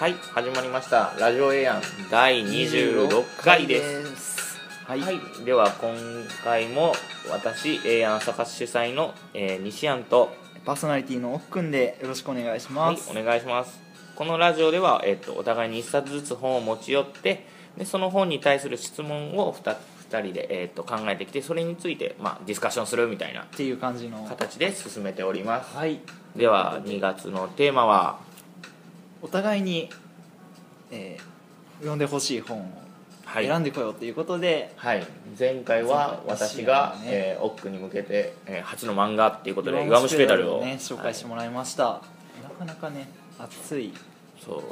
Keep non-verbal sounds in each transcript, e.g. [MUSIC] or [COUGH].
はい始まりました。ラジオエアン第26回です。はい、はい、では今回も私エアンサカス主催の、えー西安と、パーソナリティの奥くんでよろしくお願いしはいます、、お願いします。このラジオでは、えっとお互いに1冊ずつ本を持ち寄ってでその本に対する質問を 2, 2人で、えっと考えてきてそれについて、まあ、ディスカッションするみたいなっていう感じの。形で進めております。はい。では2月のテーマはお互いに、えー読んでほしい本をはい。選んでこようということで、はい、前回は私が、ね。えー、奥に向けて、えー初の漫画っていうことで「弱弱虫ペダル」を、ね紹介してもらいました、なかなかね熱い。そう、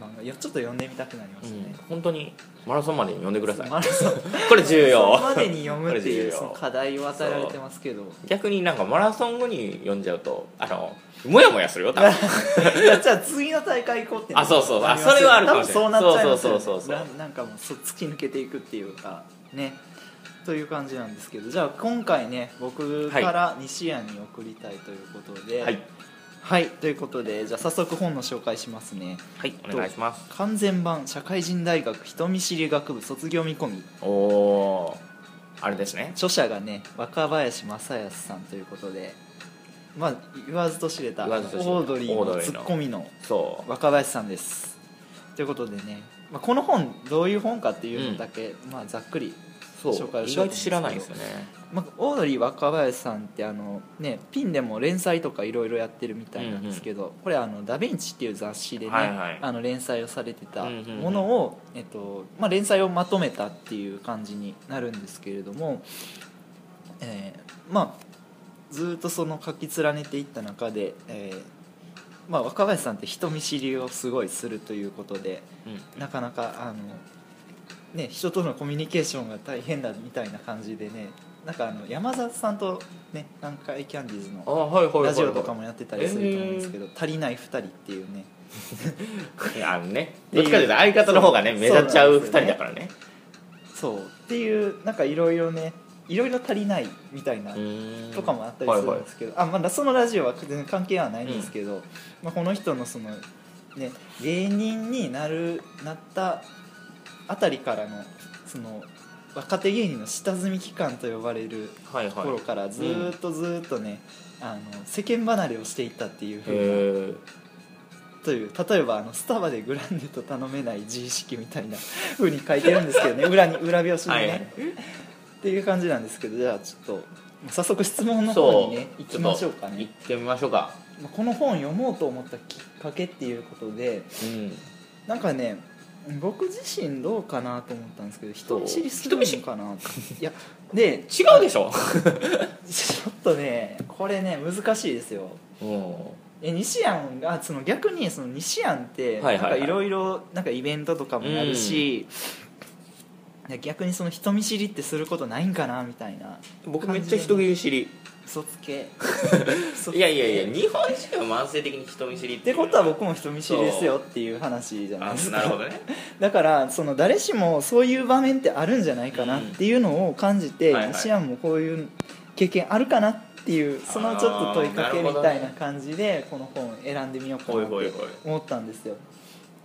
漫画。いやちょっと読んでみたくなりまうしたね。ん、、本当にマラソンまでに読んでください。マラソン。[LAUGHS] これ重要。そこまでに読むっていうその課題を与えられてますけど。逆になんかマラソン後に読んじゃうとあのモヤモヤするよ多分。[LAUGHS] じゃあ次の大会行こうってあそうそう。あそれはあるかもしれない。多分そうなっちゃいますよそうそうそうそうななんかもうそ突き抜けていくっていうかね。という感じなんですけどじゃあ今回ね僕から西安に送りたいということではい、はいということでじゃあ早速本の紹介しますね。はい、お願いします。完全版社会人大学人見知り学部卒業見込み。おおーあれですね。著者がね若林正康さんということでまあ言わずと知れたオードリーのツッコミのそ若林さんです。ということでね、まあ、この本どういう本かっていうのだけ、まあ、ざっくり、紹介をしようと知らないですよね。まあ、オードリー若林さんってあの、ね、ピンでも連載とかいろいろやってるみたいなんですけど、これあの「ダ・ヴィンチ」っていう雑誌でね、はいはい。あの連載をされてたうんうんうん。ものを、えっとまあ、連載をまとめたっていう感じになるんですけれども、えーまあずっとその書き連ねていった中で、えーまあ、若林さんって人見知りをすごいするということでうん。なかなかあの、ね、人とのコミュニケーションが大変だみたいな感じでねなんかあの山里さんと、ね、南海キャンディーズあのはいはいはいはい。ラジオとかもやってたりすると思うんですけど「足りない2人」っていうね。[LAUGHS] あのねどっちかというと相方の方がね目立っちゃう2人だからね。そう。っていうなんかいろいろねいろいろ足りないみたいなとかもあったりするんですけど、あまあ、そのラジオは全然関係はないんですけど、まあ、この人のその、ね、芸人になるなったあたりからのその若手芸人の下積み期間と呼ばれる頃からずーっとずーっとね、あの世間離れをしていったっていうふうなへという例えばあのスタバでグランデと頼めない自意識みたいな [LAUGHS] ふうに書いてるんですけどね裏に裏表紙にね、はいっていう感じなんですけどじゃあちょっと早速質問の方にね行きましょうか行っねてみましょうか。まあこの本読もうと思ったきっかけっていうことでうん。なんかね僕自身どうかなと思ったんですけど人見知りするのかないやで違うでしょ？ちょっとねこれね難しいですよ。う。んえ西安がその逆にその西安ってなんかいろいろなんかイベントとかもやるし、逆にその人見知りってすることないんかなみたいな僕めっちゃ人見知り嘘つけ。いやいやいや日本人は慢性的に人見知りっってことは僕も人見知りですよっていう話じゃないあですか。なるほどね。[LAUGHS] だからその誰しもそういう場面ってあるんじゃないかなっていうのを感じて、はいはい。西安もこういう経験あるかなっていうそのちょっと問いかけみたいな感じでこの本を選んでみようかなって思ったんですよ。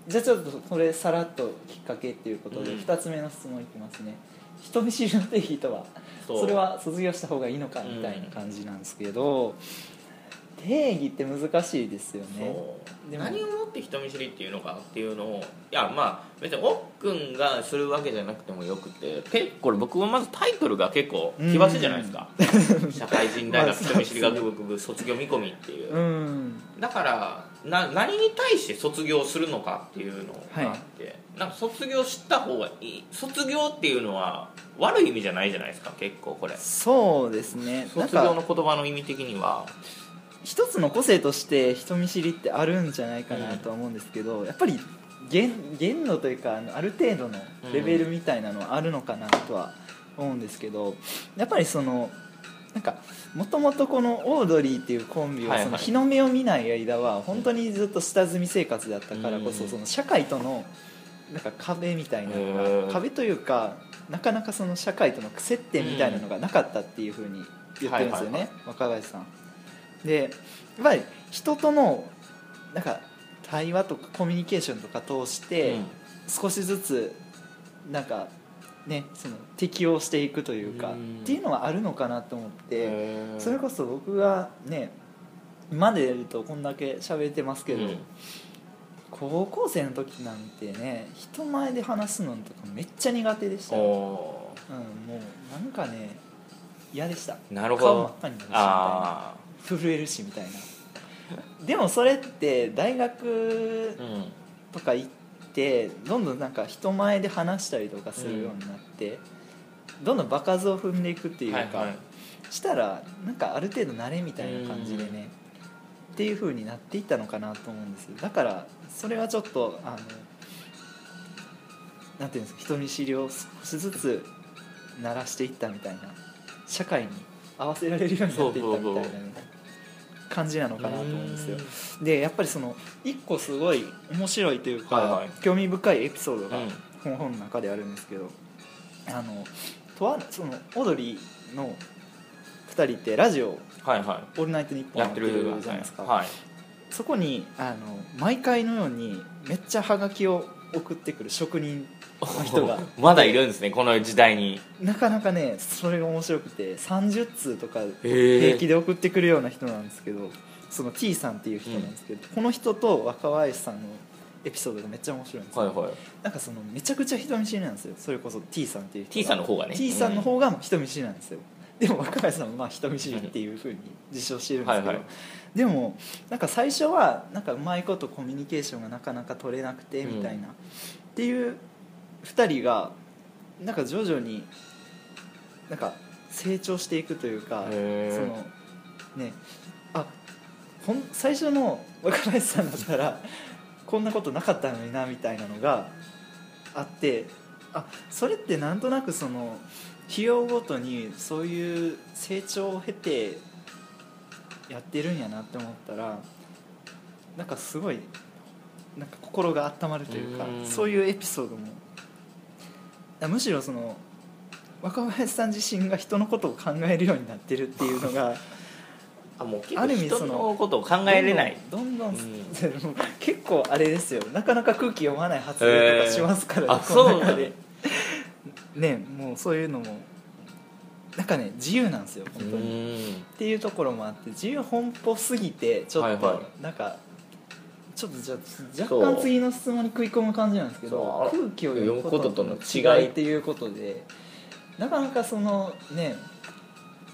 じゃあちょっとそれさらっときっかけっていうことでうん。2つ目の質問いきますね。人見知りの定義とは？それは卒業した方がいいのかみたいな感じなんですけど、定義って難しいですよね。何をもって人見知りっていうのかっていうのをいやまあ別におっくんがするわけじゃなくてもよくて結構僕はまずタイトルが結構奇抜じゃないですか。社会人大学 [LAUGHS] まあ人見知り学部卒業見込みっていう、うん。だからな何に対して卒業するのかっていうのがあって、なんか卒業した方がいい卒業っていうのは悪い意味じゃないじゃないですか結構これ。そうですね。卒業のか言葉の意味的には。一つの個性として人見知りってあるんじゃないかなとは思うんですけど、やっぱり限限度というかある程度のレベルみたいなのはあるのかなとは思うんですけどやっぱりそのなんかもともとこのオードリーっていうコンビはその日の目を見ない間は本当にずっと下積み生活だったからこそうん。その社会とのなんか壁みたいなのへがー壁というかなかなかその社会との接点みたいなのがなかったっていうふうに言ってるんですよね。若林さん。でやっぱり人とのなんか対話とかコミュニケーションとか通して少しずつなんかねその適応していくというか、うん。っていうのはあるのかなと思ってそれこそ僕がね今で言うとこんだけ喋ってますけど、うん。高校生の時なんてね人前で話すのとかめっちゃ苦手でした、うん、もおうなんかね嫌でした。ーなるほ顔真っど赤になるしみたいな。あ震えるしみたいな。でもそれって大学とか行ってどんどんなんか人前で話したりとかするようになって、どんどん場数を踏んでいくっていうか、はいはい。したらなんかある程度慣れみたいな感じでね、っていう風になっていったのかなと思うんですよ。だからそれはちょっとあのなんていうんですか人見知りを少しずつ慣らしていったみたいな社会に合わせられるようになっていったみたいなね、そうそうそう感じなのかなと思うんですよ。でやっぱりその一個すごい面白いというか、はいはい。興味深いエピソードがうん。この本の中であるんですけど、あのとあるそのオードリーの2人ってラジオはいは「オールナイトニッポン」いやってるじゃないですか、はい。そこにあの毎回のようにめっちゃハガキを送ってくる職人の人が。[LAUGHS] まだいるんですねこの時代に。なかなかねそれが面白くて30通とかへ平気で送ってくるような人なんですけどその T さんっていう人なんですけど、この人と若林さんのエピソードがめっちゃ面白いんですよ、はいはい。なんかそのめちゃくちゃ人見知りなんですよ。それこそ T さんっていう人 T さんの方がね。T さんの方が人見知りなんですよ、でも若林さんもまあ人見知りっていうふうに自称してるんですけど、はいはい。でもなんか最初はなんかうまいことコミュニケーションがなかなか取れなくてみたいな、っていう2人がなんか徐々になんか成長していくというかそのねあほん最初の若林さんだったらこんなことなかったのになみたいなのがあってあそれってなんとなくその費用ごとにそういう成長を経てやってるんやなって思ったらなんかすごいなんか心が温まるというかうん。そういうエピソードも。あむしろその若林さん自身が人のことを考えるようになってるっていうのが [LAUGHS] あもう結構ある意味その人のことを考えれない。どんどんどん [LAUGHS] 結構あれですよ。なかなか空気読まない発言とかしますから、へーあこのそうなの中でねもうそういうのもなんかね自由なんですよう本当に。っていうところもあって自由奔放すぎてちょっと、はいはなんかちょっとじゃ若干次の質問に食い込む感じなんですけど空気を読むこととの違い。っていうことでなかなかそのね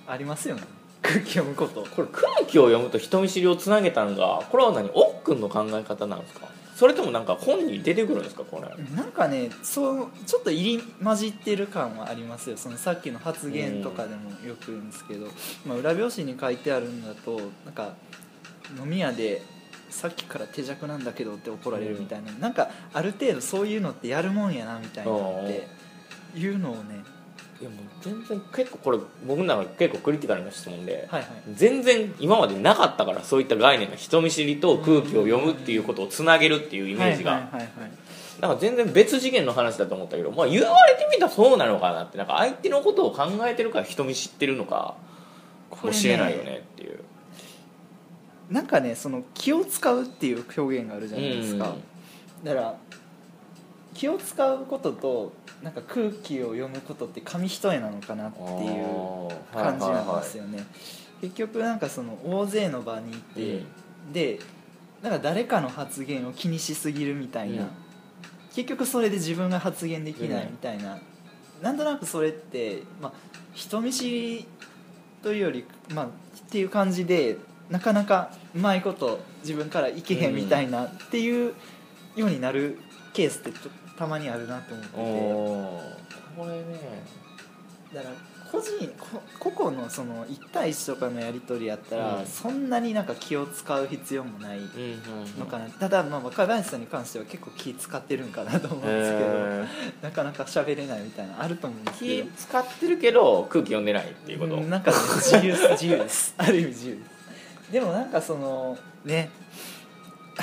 ありますよね。空気読むこと。これ空気を読むと人見知りをつなげたのがこれは何？おっくんの考え方なんですか？それともなんか本に出てくるんですかこれ。なんかねそうちょっと入り混じってる感はありますよ。そのさっきの発言とかでもよく言うんですけど、まあ、裏表紙に書いてあるんだとなんか飲み屋でさっきから手弱なんだけどって怒られるみたいな、なんかある程度そういうのってやるもんやなみたいなっていうのをねいやもう全然結構これ僕の中で結構クリティカルな質問で、はいはい。全然今までなかったからそういった概念が人見知りと空気を読むっていうことをつなげるっていうイメージが、はいはいはいはい。なんか全然別次元の話だと思ったけど、まあ、言われてみたらそうなのかなってなんか相手のことを考えてるから人見知ってるのかもしれないよねっていう。なんかねその気を使うっていう表現があるじゃないですか、だから気を使うこととなんか空気を読むことって紙一重なのかなっていう感じなんですよね、結局なんかその大勢の場にいて、でなんか誰かの発言を気にしすぎるみたいな、うん。結局それで自分が発言できないみたいな、なんとなくそれって、まあ、人見知りというより、まあ、っていう感じでなかなかうまいこと自分からいけへんみたいなっていうようになるケースってたまにあるなと思ってて。これねだから個人こ個々のその1対1とかのやり取りやったら、うん。そんなになんか気を使う必要もないうんうんのかな、ただまあ若林さんに関しては結構気使ってるんかなと思うんですけど、へなかなか喋れないみたいなのあると思うんですけ気使ってるけど空気読んでないっていうこと、うんなんかね自由です自由です。ある意味自由です。でもなんかそのね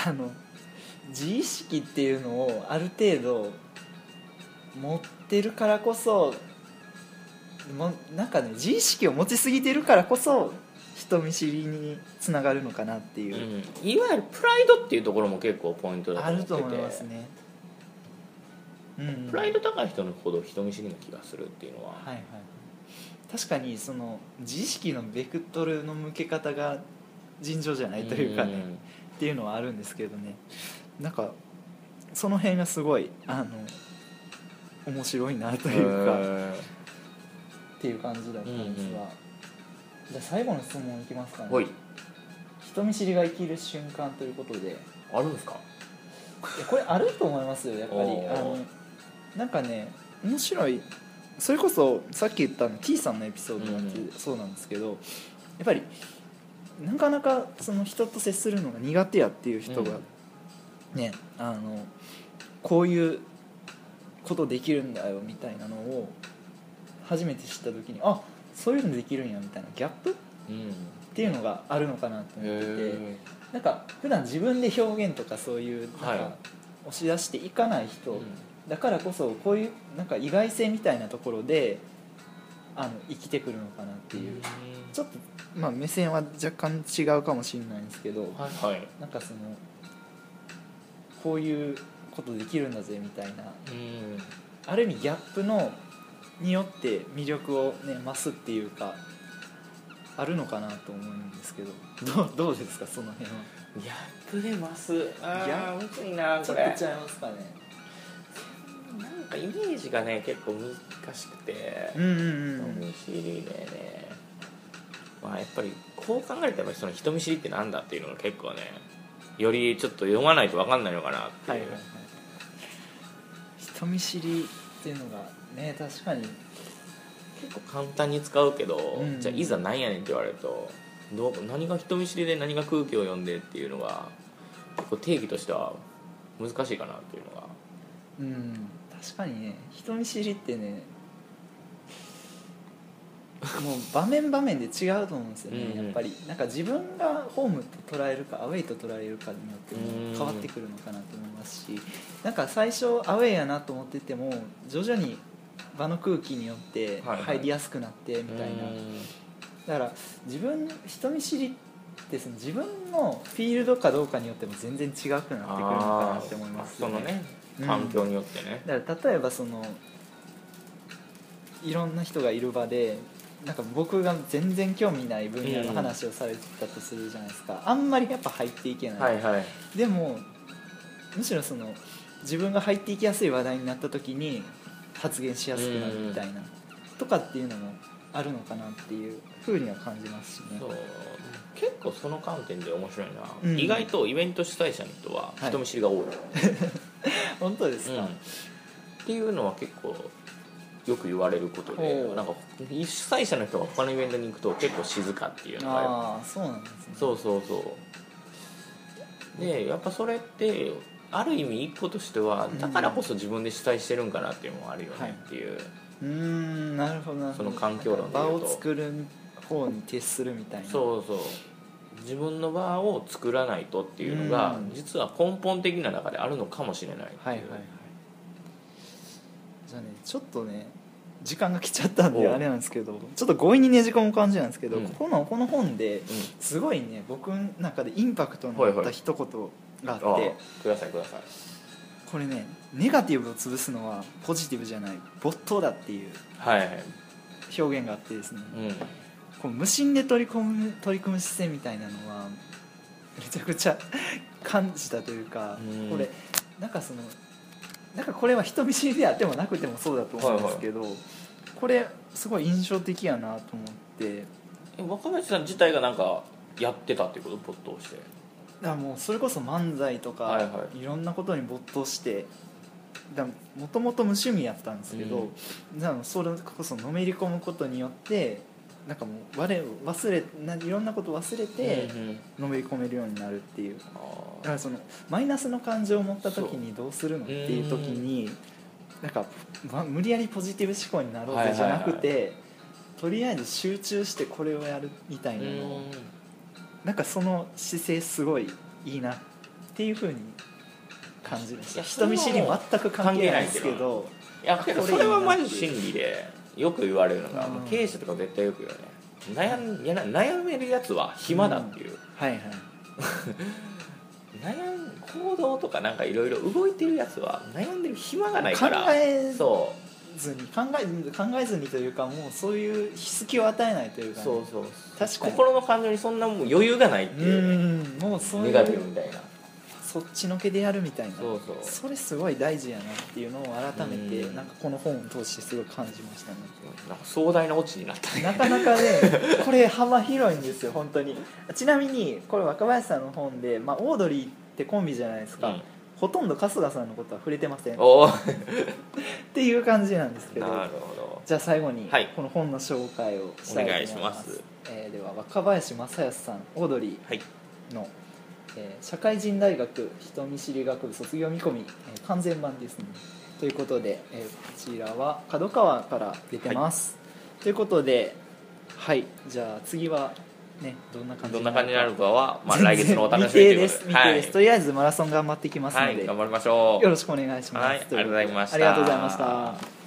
あの自意識っていうのをある程度持ってるからこそもなんかね自意識を持ちすぎてるからこそ人見知りにつながるのかなっていう、うん、いわゆるプライドっていうところも結構ポイントだとあ思ってて。ると思いますね。うんプライド高い人のほど人見知りな気がするっていうのは、はいはい。確かにその自意識のベクトルの向け方が尋常じゃないというかね、っていうのはあるんですけどねなんかその辺がすごいあの面白いなとというかっていう感じだったんですが、うんうん。じゃあ最後の質問いきますかね。人見知りが生きる瞬間ということで。いあるんですか？やこれあると思いますよやっぱり。あのなんかね面白い。それこそさっき言ったあの T さんのエピソードだってうんそうなんですけど、やっぱりなかなかその人と接するのが苦手やっていう人がね、あのこういうことできるんだよみたいなのを初めて知った時にあそういうのできるんやみたいなギャップ？っうん。ていうのがあるのかなと思っててへなんか普段自分で表現とかそういうなんはい。か押し出していかない人、うん。だからこそこういうなんか意外性みたいなところであの生きてくるのかなっていう、ちょっと、まあ、目線は若干違うかもしれないんですけど、はい。はい。なんかそのこういうことできるんだぜみたいな。うん。ある意味ギャップのによって魅力をね増すっていうかあるのかなと思うんですけど。どうどうですかその辺は？ギャップで増す？あギャあむずいなちょこれっとちゃいますかね。なんかイメージがね結構難しくて。うんうんうん人見知りでね。まあやっぱりこう考えたらその人見知りってなんだっていうのが結構ねよりちょっと読まないと分かんないのかなっていう、はいはいはい。人見知りっていうのがね確かに。結構簡単に使うけど、うん。じゃあいざ何やねんって言われるとどう何が人見知りで何が空気を読んでっていうのが結構定義としては難しいかなっていうのが。うん。確かにね。人見知りってねもう場面場面で違うと思うんですよね、うんうん。やっぱり。なんか自分がホームと捉えるかアウェイと捉えるかによってうん。も変わってくるのかなと思いますしなんか最初アウェイやなと思ってても徐々に場の空気によってはいはい。入りやすくなってみたいな、だから自分人見知りってその自分のフィールドかどうかによっても全然違くなってくるのかなって思いますよそのねうん。環境によってね、だから例えばそのいろんな人がいる場でなんか僕が全然興味ない分野の話をされてたとするじゃないですか、あんまりやっぱ入っていけない、はいはい。でもむしろその自分が入っていきやすい話題になった時に発言しやすくなるみたいな、とかっていうのもあるのかなっていうふうには感じますしね。そう。結構その観点で面白いな、うん。意外とイベント主催者の人ははい。人見知りが多い、[LAUGHS] 本当ですか、うん。っていうのは結構よく言われることでなんか主催者の人が他のイベントに行くと結構静かっていうのがああそうなんですね。そうそうそう。でやっぱそれってある意味一個としてはだからこそ自分で主催してるんかなっていうのもあるよはいねっていう、うーんなるほどその環境論。で場を作る方に徹するみたいな。そうそう。自分の場を作らないとっていうのがうん。実は根本的な中であるのかもしれないいう。はいはいはいじゃあねちょっとね時間が来ちゃったんでおう。あれなんですけどちょっと強引にねじ込む感じなんですけど、うん。ここのこの本でうん。すごいね僕の中でインパクトのあった一言があって、ああくださいください。これねネガティブを潰すのはポジティブじゃない没頭だっていうはいはい。表現があってですね。うん。こう無心で取り込む取り組む姿勢みたいなのはめちゃくちゃ感じたというか、うん。これなんかそのなんかこれは人見知りであってもなくてもそうだと思うんですけど、これすごい印象的やなと思って。え若林さん自体がなんかやってたっていうこと？没頭して。だからもうそれこそ漫才とか、はいはい。ろんなことに没頭してもともと無趣味やったんですけど、だからそれこそのめり込むことによってなんかもう我忘れないろんなこと忘れてのめり込めるようになるっていう。だからそのマイナスの感情を持った時にどうするのっていう時になんか、ま、無理やりポジティブ思考になろうぜじゃなくて、とりあえず集中してこれをやるみたいなのをなんかその姿勢すごいいいなっていうふうに感じました。人見知り全く関係ないですけどいやけど。それはマジ真理でよく言われるのが、うん。まあ経営者とか絶対よく言うよね悩んいやな悩めるやつは暇だっていう、はいはい。[LAUGHS] 悩ん行動とかなんかいろいろ動いてるやつは悩んでる暇がないから。考えそずに考え考えずにというかもうそういう隙を与えないというかね、うそうそう。確かに。心の感情にそんなもう余裕がないってういうね、ん。もうそういネガティブうみたいなそっちのけでやるみたいな。そうそう。それすごい大事やなっていうのを改めてうん。なんかこの本を通してすごい感じましたね。なんか壮大なオチになったね。なかなかね [LAUGHS] これ幅広いんですよ本当に。ちなみにこれ若林さんの本で、まあ、オードリーってコンビじゃないですか、うん。ほとんど春日さんのことは触れてません。[LAUGHS] っおおていう感じなんですけど。なるほど。じゃあ最後にはい。この本の紹介をしたいと思います,、お願いします。えーでは若林正康さんオードリはい。ーの、えー社会人大学人見知り学部卒業見込み、えー完全版ですね。ということで、えーこちらは角川から出てます、ということではいじゃあ次はねどんな感じどんな感じになるかは、まあ、来月のお楽しみとで。す。未定です、とりあえずマラソン頑張ってきますので、はい、はい、頑張りましょう。よろしくお願いします、はいありがとうございました。ありがとうございました